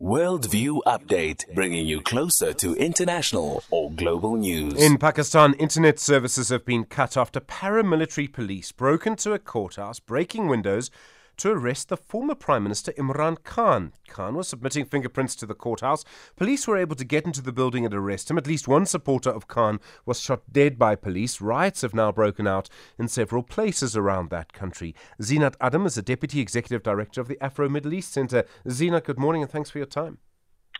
Worldview Update, bringing you closer to international or global news. In Pakistan, internet services have been cut after paramilitary police broke into a courthouse, breaking windows to arrest the former Prime Minister Imran Khan. Khan was submitting fingerprints to the courthouse. Police were able to get into the building and arrest him. At least one supporter of Khan was shot dead by police. Riots have now broken out in several places around that country. Zeenat Adam is the Deputy Executive Director of the Afro Middle East Center. Zeenat, good morning and thanks for your time.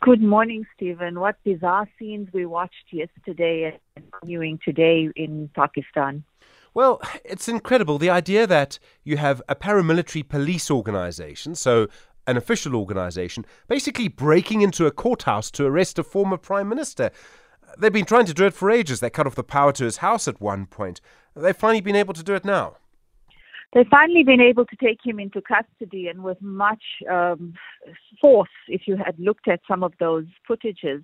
Good morning, Stephen. What bizarre scenes we watched yesterday and continuing today in Pakistan. Well, it's incredible. The idea that you have a paramilitary police organization, so an official organization, basically breaking into a courthouse to arrest a former prime minister. They've been trying to do it for ages. They cut off the power to his house at one point. They've finally been able to do it now. They've finally been able to take him into custody and with much um, force, if you had looked at some of those footages.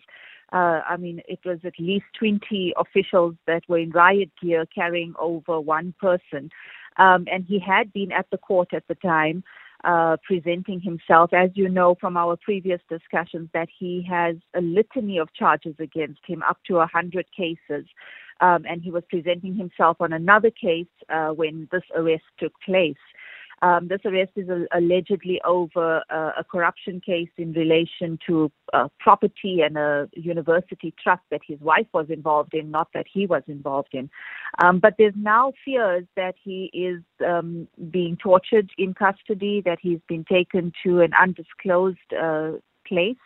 Uh, I mean, it was at least 20 officials that were in riot gear carrying over one person. Um, and he had been at the court at the time. Uh, presenting himself. As you know from our previous discussions, that he has a litany of charges against him, up to hundred cases. Um, and he was presenting himself on another case uh, when this arrest took place. Um, this arrest is allegedly over uh, a corruption case in relation to uh, property and a university trust that his wife was involved in, not that he was involved in. Um, but there's now fears that he is um, being tortured in custody, that he's been taken to an undisclosed uh, place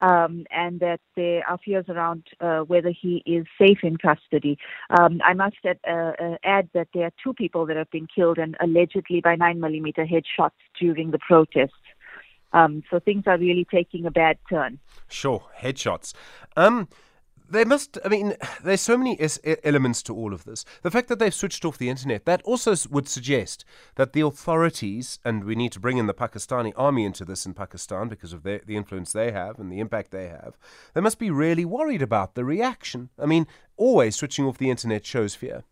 um, and that there are fears around uh, whether he is safe in custody. Um, I must add, uh, uh, add, that there are two people that have been killed and allegedly by 9mm headshots during the protests. Um, so things are really taking a bad turn. Sure, headshots. There must, I mean, there's so many elements to all of this. The fact that they've switched off the internet, that also would suggest that the authorities, and we need to bring in the Pakistani army into this in Pakistan because of their, the influence they have and the impact they have, they must be really worried about the reaction. I mean, always switching off the internet shows fear.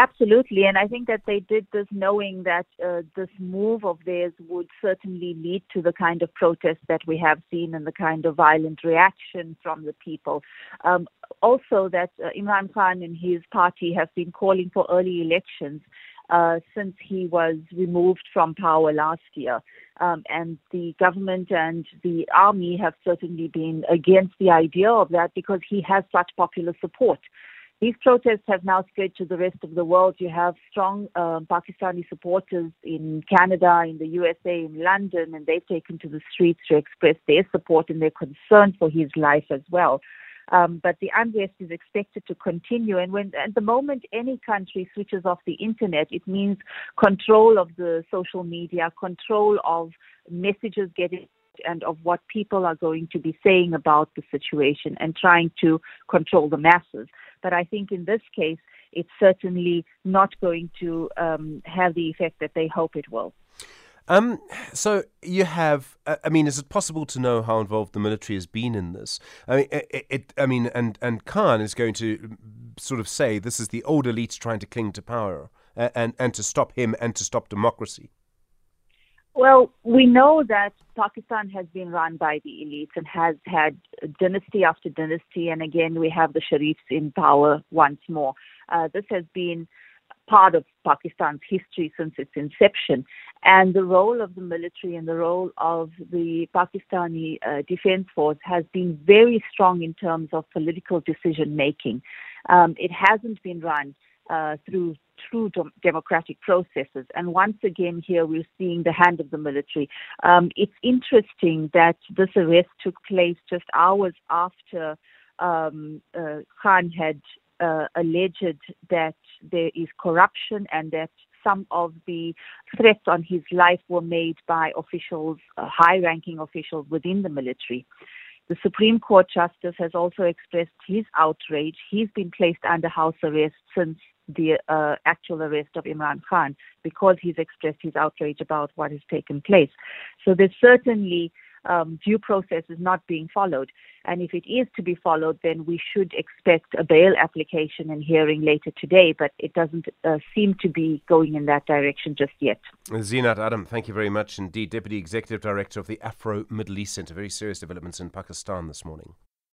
Absolutely, and I think that they did this knowing that uh, this move of theirs would certainly lead to the kind of protest that we have seen and the kind of violent reaction from the people. Um, also, that uh, Imran Khan and his party have been calling for early elections. Uh, since he was removed from power last year. Um, and the government and the army have certainly been against the idea of that because he has such popular support. These protests have now spread to the rest of the world. You have strong uh, Pakistani supporters in Canada, in the USA, in London, and they've taken to the streets to express their support and their concern for his life as well. Um, but the unrest is expected to continue. And when at the moment any country switches off the internet, it means control of the social media, control of messages getting and of what people are going to be saying about the situation and trying to control the masses. But I think in this case, it's certainly not going to um, have the effect that they hope it will. Um, so you have, uh, I mean, is it possible to know how involved the military has been in this? I mean, it, it, I mean, and and Khan is going to sort of say this is the old elites trying to cling to power and and to stop him and to stop democracy. Well, we know that Pakistan has been run by the elites and has had dynasty after dynasty, and again, we have the Sharifs in power once more. Uh, this has been part of Pakistan's history since its inception. And the role of the military and the role of the Pakistani uh, Defense Force has been very strong in terms of political decision making. Um, it hasn't been run uh, through true democratic processes. And once again, here we're seeing the hand of the military. Um, it's interesting that this arrest took place just hours after um, uh, Khan had uh, alleged that there is corruption and that some of the threats on his life were made by officials, uh, high ranking officials within the military. The Supreme Court Justice has also expressed his outrage. He's been placed under house arrest since the uh, actual arrest of Imran Khan because he's expressed his outrage about what has taken place. So there's certainly um, due process is not being followed. And if it is to be followed, then we should expect a bail application and hearing later today. But it doesn't uh, seem to be going in that direction just yet. Zeenat Adam, thank you very much indeed. Deputy Executive Director of the Afro Middle East Centre. Very serious developments in Pakistan this morning.